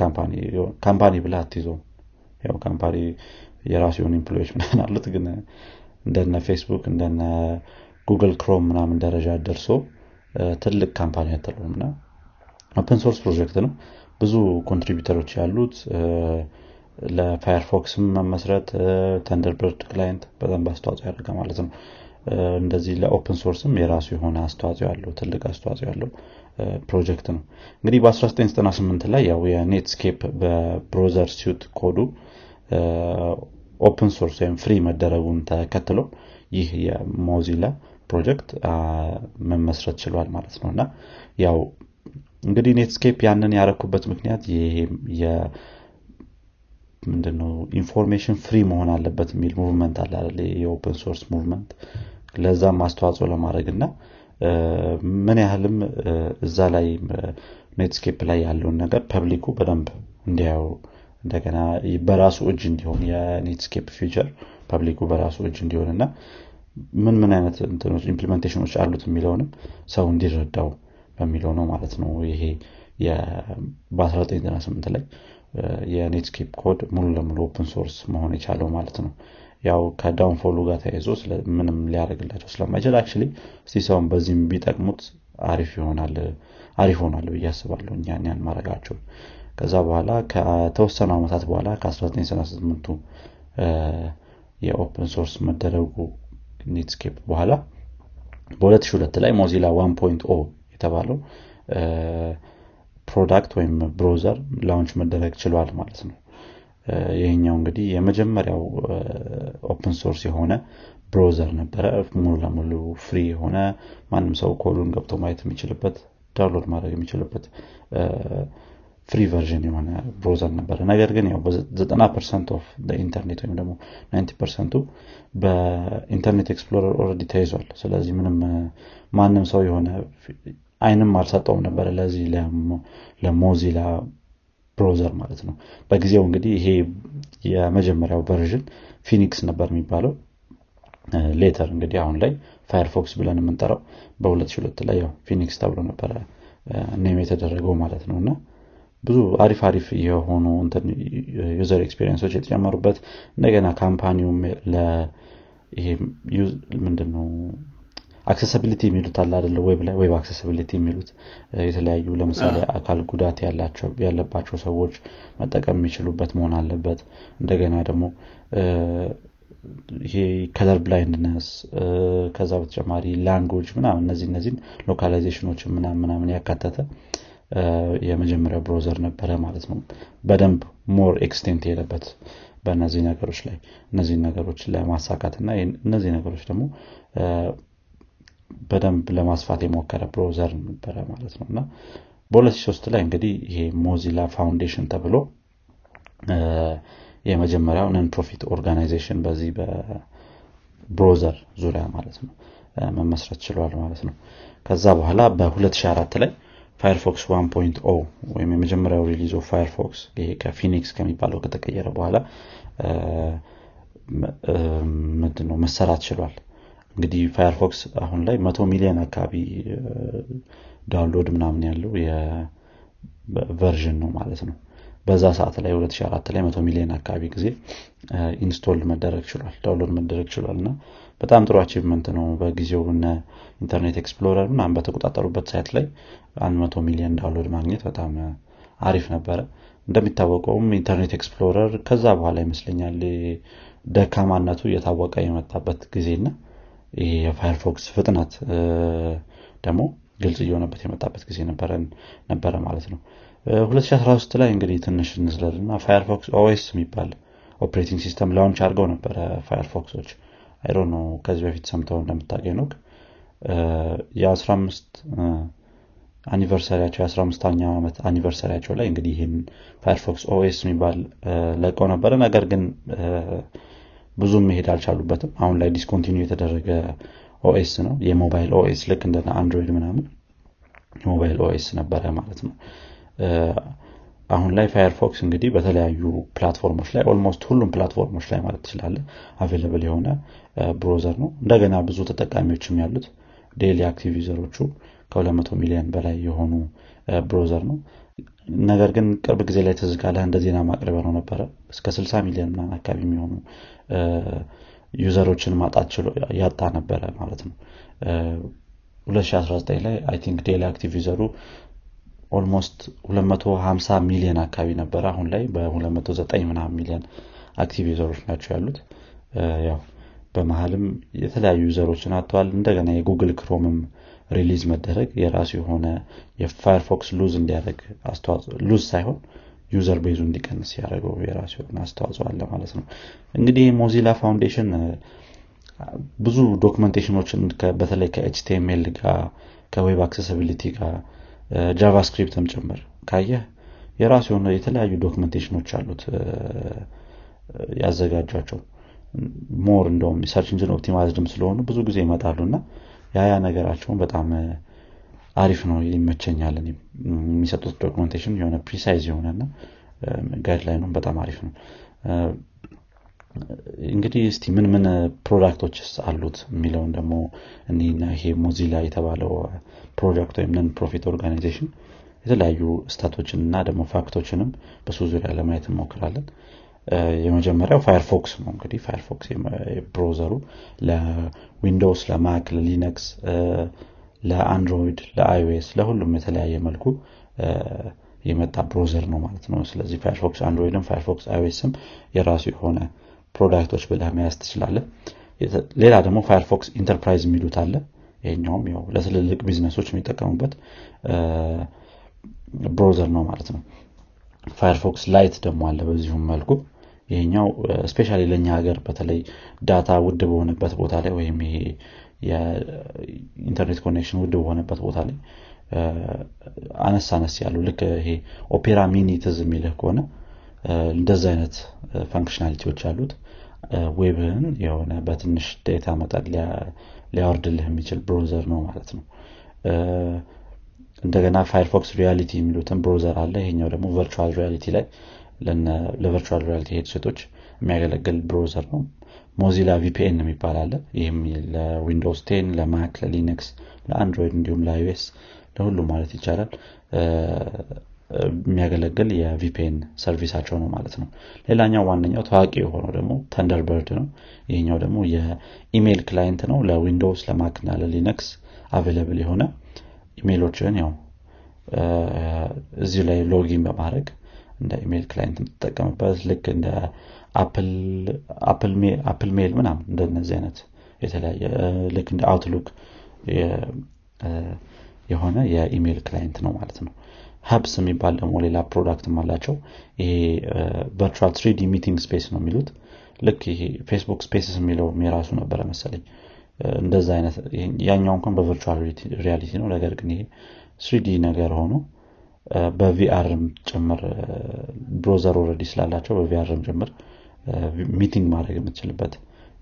company ብለህ አትይዘው ያው company የራሱ የሆኑ employee ዎች ምናምን አሉት ግን እንደነ ፌስቡክ እንደነ Google Chrome ምናምን ደረጃ ደርሶ ትልቅ company አትለውም እና open source project ነው። ብዙ contributor ኦች ያሉት ለ Firefox ም መመስረት Thunderbird client በጣም አስተዋጽኦ ያደረገ ማለት ነው። እንደዚህ ለ open source ም የራሱ የሆነ አስተዋጽኦ ያለው ትልቅ አስተዋጽኦ ያለው ፕሮጀክት ነው እንግዲህ በ1998 ላይ ያው የ Netscape በ browser suite code ኡ open source ወይም free መደረጉን ተከትሎ ይህ የሞዚላ ፕሮጀክት መመስረት ችሏል ማለት ነው እና ያው እንግዲህ ኔትስኬፕ ያንን ያረኩበት ምክንያት ምንድነው information free መሆን አለበት የሚል movement አለ? የ open source movement ለዛም አስተዋጽኦ ለማድረግ እና ምን ያህልም እዛ ላይ ኔትስኬፕ ላይ ያለውን ነገር public ኡ በደንብ እንዲያው እንደገና በራሱ እጅ እንዲሆን የኔትስኬፕ feature public ኡ በራሱ እጅ እንዲሆን እና ምን ምን አይነት implementation ኦች አሉት የሚለውንም ሰው እንዲረዳው በሚለው ነው ማለት ነው። ይሄ የ- በ1998 ላይ የኔትስኬፕ ኮድ ሙሉ ለሙሉ open source መሆን የቻለው ማለት ነው ያው ከ downfall ኡ ጋር ተያይዞ ምንም ሊያደርግላቸው ስለማይችል actually እስቲ ሰውን በዚህም ቢጠቅሙት አሪፍ ይሆናል አሪፍ ሆናል ብዬ አስባለሁ እኛን ያን ማድረጋቸው። ከዛ በኋላ ከተወሰኑ ዓመታት በኋላ ከ1998ቱ የ open source መደረጉ ኔትስኬፕ በኋላ በ2002 ላይ ሞዚላ 1.0 የተባለው product ወይም browser launch መደረግ ችሏል ማለት ነው ይህኛው እንግዲህ የመጀመሪያው open source የሆነ browser ነበረ። ሙሉ ለሙሉ free የሆነ ማንም ሰው ኮዱን ገብቶ ማየት የሚችልበት download ማድረግ የሚችልበት free version የሆነ browser ነበረ። ነገር ግን ያው በ90 percent of internet ወይም ደግሞ 90 percent ኡ በኢንተርኔት ኤክስፕሎረር already ተይዟል። ስለዚህ ምንም ማንም ሰው የሆነ አይንም አልሰጠውም ነበረ። ለዚህ ለሞዚላ browser ማለት ነው። በጊዜው እንግዲህ ይሄ የመጀመሪያው version ፊኒክስ ነበር የሚባለው። later እንግዲህ አሁን ላይ ፋየርፎክስ ብለን የምንጠራው በ2002 ላይ ያው ፊኒክስ ተብሎ ነበረ name የተደረገው ማለት ነው። እና ብዙ አሪፍ አሪፍ የሆኑ user experience ኦች የተጨመሩበት እንደገና company ውም ምንድነው accessibility የሚሉት አለ አደለ web accessibility የሚሉት የተለያዩ ለምሳሌ አካል ጉዳት ያለባቸው ሰዎች መጠቀም የሚችሉበት መሆን አለበት። እንደገና ደግሞ ይሄ color blindness ከዛ በተጨማሪ language ምናምን እነዚህ እነዚህም localization ኦችን ምናምን ምናምን ያካተተ የመጀመሪያው browser ነበረ ማለት ነው። በደንብ more extent የሄደበት በእነዚህ ነገሮች ላይ እነዚህ ነገሮች ለማሳካት እና እነዚህ ነገሮች ደግሞ በደንብ ለማስፋት የሞከረ browser ነበረ ማለት ነው። እና በ2003 ላይ እንግዲህ ይሄ ሞዚላ ፋውንዴሽን ተብሎ የመጀመሪያው non profit organization በዚህ በ browser ዙሪያ ማለት ነው መመስረት ችሏል ማለት ነው። ከዛ በኋላ በ2004 ላይ ፋየርፎክስ 1.0 ወይም የመጀመሪያው release of ፋየርፎክስ ይሄ ከፊኒክስ ከሚባለው ከተቀየረ በኋላ ምንድነው መሰራት ችሏል እንግዲህ ፋየርፎክስ አሁን ላይ መቶ ሚሊዮን አካባቢ download ምናምን ያለው version ነው ማለት ነው። በዛ ሰዓት ላይ 2004 ላይ መቶ ሚሊዮን አካባቢ ጊዜ install መደረግ ችሏል download መደረግ ችሏል። እና በጣም ጥሩ achievement ነው። በጊዜው እነ ኢንተርኔት ኤክስፕሎረር ምናምን በተቆጣጠሩበት site ላይ አንድ መቶ ሚሊዮን download ማግኘት በጣም አሪፍ ነበረ። እንደሚታወቀውም ኢንተርኔት ኤክስፕሎረር ከዛ በኋላ ይመስለኛል ደካማነቱ እየታወቀ የመጣበት ጊዜና የፋየርፎክስ ፍጥነት ደግሞ ግልጽ እየሆነበት የመጣበት ጊዜ ነበረ ማለት ነው። 2013 ላይ እንግዲህ ትንሽ እንዝለል እና ፋየርፎክስ OS የሚባል operating system launch አድርገው ነበረ ፋየርፎክሶች አይሮ ነው ከዚህ በፊት ሰምተው እንደምታገኝ ነው። የ15 anniversary ያቸው የ15ኛው ዓመት anniversary ያቸው ላይ እንግዲህ ይህን ፋየርፎክስ OS የሚባል ለቀው ነበረ። ነገር ግን ብዙም መሄድ አልቻሉበትም። አሁን ላይ discontinue የተደረገ OS ነው። የሞባይል OS ልክ እንደ አንድሮይድ ምናምን የሞባይል OS ነበረ ማለት ነው። አሁን ላይ ፋየርፎክስ እንግዲህ በተለያዩ platform ኦች ላይ almost ሁሉም platform ኦች ላይ ማለት ትችላለ available የሆነ browser ነው። እንደገና ብዙ ተጠቃሚዎችም ያሉት daily active user ኦቹ ከ200 ሚሊዮን በላይ የሆኑ browser ነው። ነገር ግን ቅርብ ጊዜ ላይ ትዝጋለህ እንደ ዜና ማቅረቢያ ነው ነበረ። እስከ 60 ሚሊዮን ምናምን አካባቢ የሚሆኑ user ኦችን ማጣት ችሎ ያጣ ነበረ ማለት ነው። 2019 ላይ I think daily active user ኡ almost 250 ሚሊዮን አካባቢ ነበረ። አሁን ላይ በ209 ምናምን ሚሊዮን active user ኦች ናቸው ያሉት። ያው በመሀልም የተለያዩ user ኦችን አጥተዋል። እንደገና የጉግል ክሮምም release መደረግ የራሱ የሆነ የፋየርፎክስ lose እንዲያደርግ lose ሳይሆን user base ኡ እንዲቀንስ ያደረገው የራሱ የሆነ አስተዋጽኦ አለ ማለት ነው። እንግዲህ ሞዚላ ፋውንዴሽን ብዙ documentation ኦችን በተለይ ከ HTML ጋር ከ web accessibility ጋር JavaScript ም ጭምር ካየህ የራሱ የሆነ የተለያዩ documentation ኦች አሉት ያዘጋጇቸው። more እንደውም search engine optimized ም ስለሆኑ ብዙ ጊዜ ይመጣሉ እና ያ ነገራቸውን በጣም አሪፍ ነው ይመቸኛል። የሚሰጡት documentation የሆነ precise የሆነና guideline ኡም በጣም አሪፍ ነው። እንግዲህ እስቲ ምን ምን product ኦችስ አሉት የሚለውን ደግሞ እና ይሄ Mozilla የተባለው ፕሮጀክት ወይም non-profit organization የተለያዩ stat ኦችን እና ደግሞ fact ኦችንም በሱ ዙሪያ ለማየት እንሞክራለን። የመጀመሪያው Firefox ነው። እንግዲህ Firefox browser ኡ ለዊንዶውስ ለማክ ለሊነክስ ለአንድሮይድ ለአይኦኤስ ለሁሉም የተለያየ መልኩ የመጣ browser ነው ማለት ነው። ስለዚህ Firefox Android ም Firefox iOS ም የራሱ የሆነ product ኦች ብለህ መያዝ ትችላለህ ሌላ ደግሞ Firefox Enterprise የሚሉት አለ። ይሄኛውም ያው ለትልልቅ ቢዝነሶች የሚጠቀሙበት browser ነው ማለት ነው። Firefox Lite ደግሞ አለ በዚሁም መልኩ። ይሄኛው specially ለእኛ ሀገር በተለይ data ውድ በሆነበት ቦታ ላይ ወይም ይሄ የኢንተርኔት connection ውድ በሆነበት ቦታ ላይ አነስ አነስ ያሉ ልክ ይሄ Opera Mini ትዝ የሚልህ ከሆነ እንደዚ አይነት functionality ዎች አሉት። web ህን የሆነ በትንሽ data መጠን ሊያወርድልህ የሚችል browser ነው ማለት ነው። እንደገና Firefox Reality የሚሉትን browser አለ። ይሄኛው ደግሞ virtual reality ላይ ለ virtual reality headset ኦች የሚያገለግል browser ነው Mozilla VPN የሚባል አለ። ይህም ለዊንዶውስ ቴን ለማክ ለሊነክስ ለአንድሮይድ እንዲሁም ለ iOS ለሁሉ ማለት ይቻላል የሚያገለግል የ VPN service ኣቸው ነው ማለት ነው። ሌላኛው ዋነኛው ታዋቂ የሆነው ደግሞ Thunderbird ነው። ይህኛው ደግሞ የኢሜይል client ነው። ለ Windows ለ Mac እና ለ Linux available የሆነ ኢሜይሎችን ያው እዚሁ ላይ login በማድረግ እንደ ኢሜይል client የምትጠቀምበት ልክ እንደ Apple Mail ምናምን እንደነዚህ አይነት የተለያየ ልክ እንደ Outlook የሆነ የኢሜይል client ነው ማለት ነው። Hubs የሚባል ደግሞ ሌላ product ም አላቸው። ይሄ virtual 3D meeting space ነው የሚሉት። ልክ ይሄ Facebook Spaces የሚለው የራሱ ነበረ መሰለኝ። እንደዛ አይነት ያኛው እንኳን በ virtual reality ነው። ነገር ግን ይሄ 3D ነገር ሆኖ በ VR ም ጭምር browser already ስላላቸው በ VR ም ጭምር meeting ማድረግ የምትችልበት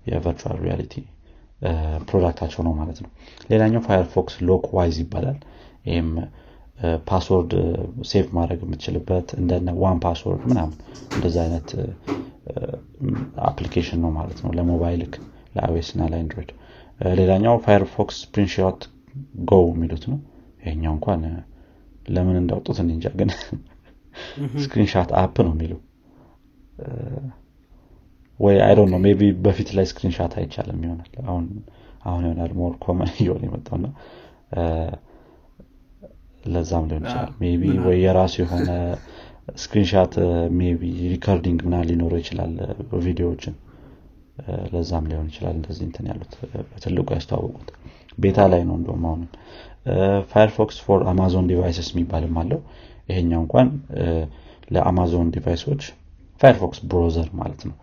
የ virtual reality product ኣቸው ነው ማለት ነው። ሌላኛው Firefox Lockwise ይባላል። ይህም password save ማድረግ የምትችልበት እንደነ 1Password ምናምን እንደዚ አይነት application ነው ማለት ነው። ለሞባይል ለ iOS እና ለ Android። ሌላኛው Firefox Screenshot Go የሚሉት ነው። ይሄኛው እንኳን ለምን እንዳወጡት እንጃ ግን screenshot app ነው የሚሉ ወይ I don't know maybe በፊት ላይ screenshot አይቻልም ይሆናል። አሁን አሁን ይሆናል more common እየሆነ የመጣውና ለዛም ሊሆን ይችላል። maybe ወይ የራሱ የሆነ screenshot maybe recording ምናምን ሊኖረው ይችላል ቪዲዮዎችን። ለዛም ሊሆን ይችላል እንደዚህ እንትን ያሉት በትልቁ ያስተዋወቁት። beta ላይ ነው እንደም አሁንም Firefox for Amazon devices የሚባልም አለው። ይሄኛው እንኳን ለ Amazon device ኦች Firefox browser ማለት ነው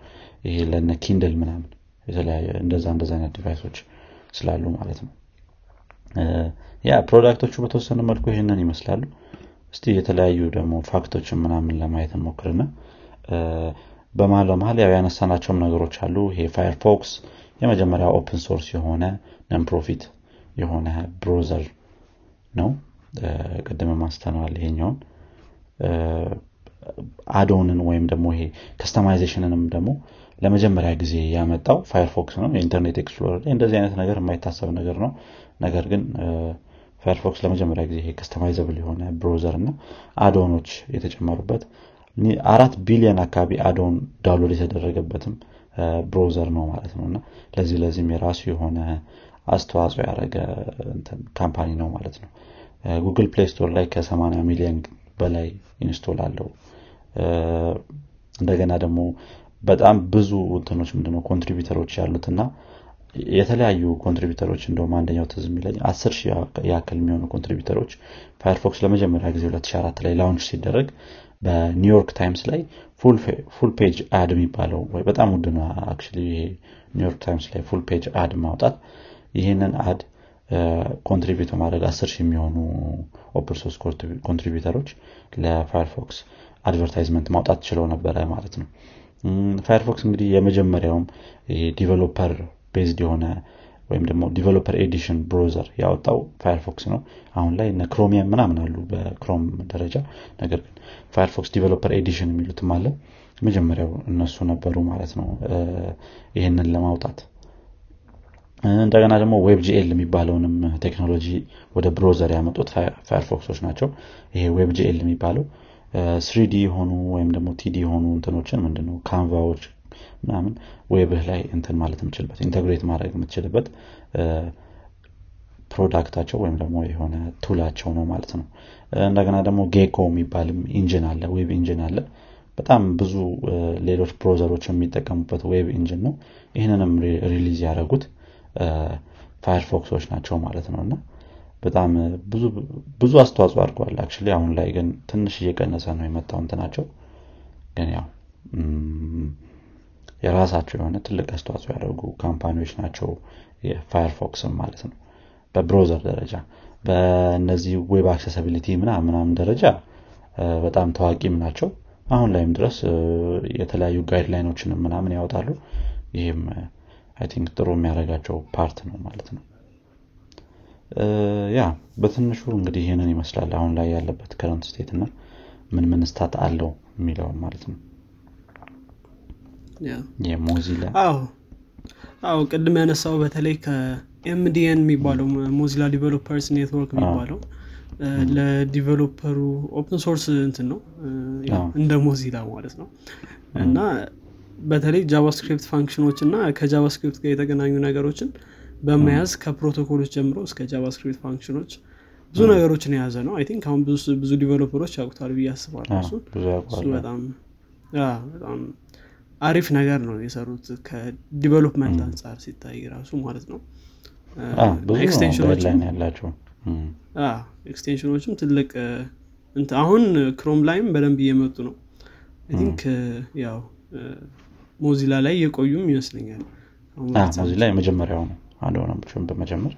ይሄ ለነ Kindle ምናምን የተለያየ እንደዛ እንደዛ አይነት device ኦች ስላሉ ማለት ነው። ያ product ኦቹ በተወሰነ መልኩ ይህንን ይመስላሉ። እስቲ የተለያዩ ደግሞ fact ኦችን ምናምን ለማየት እንሞክርና በመሀል በመሀል ያው ያነሳናቸውም ነገሮች አሉ። ይሄ Firefox የመጀመሪያ open source የሆነ non-profit የሆነ browser ነው። ቅድም ማስተነዋል ይሄኛውን። add-on ን ወይም ደግሞ ይሄ customization ንም ደግሞ ለመጀመሪያ ጊዜ ያመጣው Firefox ነው የ Internet Explorer ላይ እንደዚህ አይነት ነገር የማይታሰብ ነገር ነው። ነገር ግን Firefox ለመጀመሪያ ጊዜ customizable የሆነ browser እና add-on ኦች የተጨመሩበት አራት ቢሊዮን አካባቢ add-on download የተደረገበትም browser ነው ማለት ነው። እና ለዚህ ለዚህም የራሱ የሆነ አስተዋጽኦ ያደረገ company ነው ማለት ነው። Google Play Store ላይ ከ80 ሚሊዮን በላይ install አለው። እንደገና ደግሞ በጣም ብዙ እንትኖች ምንድነው contributor ኦች ያሉት እና የተለያዩ contributor ኦች እንደውም አንደኛው ትዝ የሚለኝ አስር ሺህ ያክል የሚሆኑ contributor ኦች Firefox ለመጀመሪያ ጊዜ 2004 ላይ launch ሲደረግ በ New York Times ላይ full page ad የሚባለው ወይ በጣም ውድ ነው አክ ይሄ New York Times ላይ full page ad ማውጣት። ይህንን ad contribute በማድረግ አስር ሺህ የሚሆኑ open source contributor ኦች ለ Firefox advertisement ማውጣት ችለው ነበረ ማለት ነው Firefox እንግዲህ የመጀመሪያውም developer based የሆነ ወይም ደግሞ developer edition browser ያወጣው Firefox ነው። አሁን ላይ እነ Chromium ምናምን አሉ በ Chrome ደረጃ። ነገር ግን Firefox developer edition የሚሉትም አለ። መጀመሪያው እነሱ ነበሩ ማለት ነው። ይህንን ለማውጣት። እንደገና ደግሞ WebGL የሚባለውንም ቴክኖሎጂ ወደ browser ያመጡት Firefox ኦች ናቸው። ይሄ WebGL የሚባለው 3D የሆኑ ወይም ደግሞ 2D የሆኑ እንትኖችን ምንድነው canvas ኦች ምናምን web ህ ላይ እንትን ማለት የምችልበት integrate ማድረግ የምትችልበት product ኣቸው ወይም ደግሞ የሆነ tool ኣቸው ነው ማለት ነው። እንደገና ደግሞ ጌኮ የሚባልም engine አለ web engine አለ። በጣም ብዙ ሌሎች browser ኦች የሚጠቀሙበት web engine ነው። ይህንንም release ያደረጉት ፋየርፎክሶች ናቸው ማለት ነው እና በጣም ብዙ አስተዋጽኦ አድርገዋል። አሁን ላይ ግን ትንሽ እየቀነሰ ነው የመጣው እንትናቸው። ግን ያው የራሳቸው የሆነ ትልቅ አስተዋጽኦ ያደርጉ company ዎች ናቸው። የፋየርፎክስም ማለት ነው። በ browser ደረጃ በእነዚህ web accessibility ምናምን ደረጃ በጣም ታዋቂም ናቸው። አሁን ላይም ድረስ የተለያዩ guideline ኦችንም ምናምን ያወጣሉ። ይህም I think ጥሩ የሚያደርጋቸው part ነው ማለት ነው ያ በትንሹ እንግዲህ ይህንን ይመስላል አሁን ላይ ያለበት current state እና ምን ምን stat አለው የሚለውን ማለት ነው። የሞዚላ አዎ። ቅድም ያነሳው በተለይ ከ MDN የሚባለው Mozilla Developers Network የሚባለው ለ developer ኡ open source እንትን ነው እንደ ሞዚላ ማለት ነው እና በተለይ JavaScript function ኦች እና ከ JavaScript ጋር የተገናኙ ነገሮችን በመያዝ ከፕሮቶኮሎች ጀምሮ እስከ JavaScript function ኦች ብዙ ነገሮችን የያዘ ነው። I think አሁን ብዙ developer ኦች ያውቁታል ብዬ አስባለሁ። እሱ በጣም በጣም አሪፍ ነገር ነው የሰሩት ከ development አንጻር ሲታይ ራሱ ማለት ነው። extension ኦችም ትልቅ አሁን ክሮም ላይም በደንብ እየመጡ ነው። ቲንክ ያው ሞዚላ ላይ የቆዩም ይመስለኛል። ሞዚላ የመጀመሪያው ነው አንድ ሆነ በመጀመር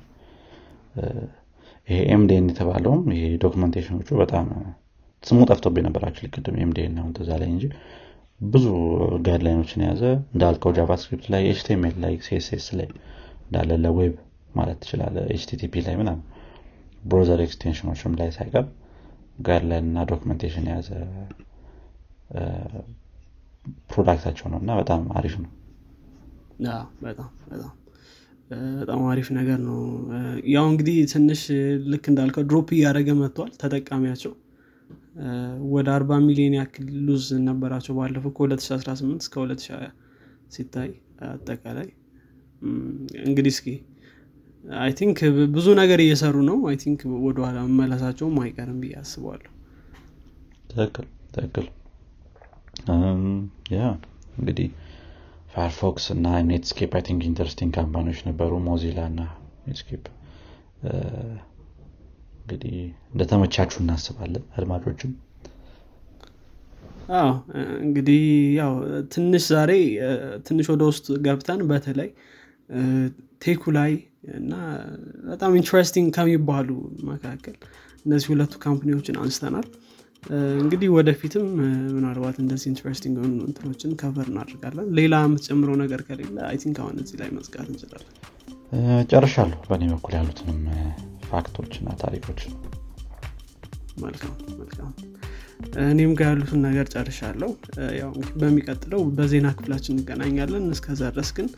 ይሄ ኤምዴን የተባለውም ይሄ ዶክመንቴሽኖቹ በጣም ስሙ ጠፍቶብኝ ነበራቸው ቅድም ኤምዴን ነው ተዛ ላይ እንጂ ብዙ ጋይድላይኖችን የያዘ እንዳልከው ጃቫስክሪፕት ላይ ኤችቲኤምኤል ላይ ሲኤስኤስ ላይ እንዳለ ለዌብ ማለት ትችላለ ኤችቲቲፒ ላይ ምናም browser extension ኦችም ላይ ሳይቀር guideline እና documentation የያዘ product ኣቸው ነው እና በጣም አሪፍ ነው። በጣም በጣም በጣም አሪፍ ነገር ነው። ያው እንግዲህ ትንሽ ልክ እንዳልከው drop እያደረገ መጥቷል ተጠቃሚያቸው። ወደ 40 ሚሊዮን ያክል lose ነበራቸው ባለፈው ከ2018 እስከ 2020 ሲታይ አጠቃላይ። እንግዲህ እስኪ I think ብዙ ነገር እየሰሩ ነው። I think ወደኋላ መመለሳቸውም አይቀርም ብዬ አስበዋለሁ ትክክል ትክክል። ያ እንግዲህ ፋየርፎክስ እና ኔትስኬፕ I think interesting company ዎች ነበሩ። ሞዚላ እና ኔትስኬፕ እንግዲህ እንደተመቻችሁ እናስባለን አድማጮችም። እንግዲህ ያው ትንሽ ዛሬ ትንሽ ወደ ውስጥ ገብተን በተለይ ቴኩ ላይ እና በጣም interesting ከሚባሉ መካከል እነዚህ ሁለቱ company ዎችን አንስተናል እንግዲህ ወደፊትም ምናልባት እንደዚህ interesting የሆኑ እንትኖችን cover እናደርጋለን። ሌላ የምትጨምረው ነገር ከሌለ I think አሁን እዚህ ላይ መዝጋት እንችላለን። ጨርሻለሁ በእኔ በኩል ያሉትንም fact ኦች እና ታሪኮች መልካም መልካም። እኔም ጋር ያሉትን ነገር ጨርሻለሁ። ያው በሚቀጥለው በዜና ክፍላችን እንገናኛለን። እስከዛ ድረስ ግን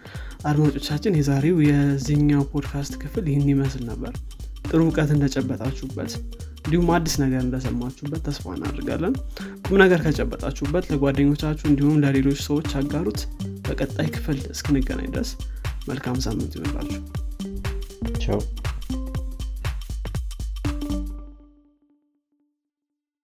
አድማጮቻችን የዛሬው የዚህኛው ፖድካስት ክፍል ይህን ይመስል ነበር ጥሩ እውቀት እንደጨበጣችሁበት እንዲሁም አዲስ ነገር እንደሰማችሁበት ተስፋ እናደርጋለን። ቁም ነገር ከጨበጣችሁበት ለጓደኞቻችሁ እንዲሁም ለሌሎች ሰዎች አጋሩት በቀጣይ ክፍል እስክንገናኝ ድረስ መልካም ሳምንት ይሆንላችሁ ቻው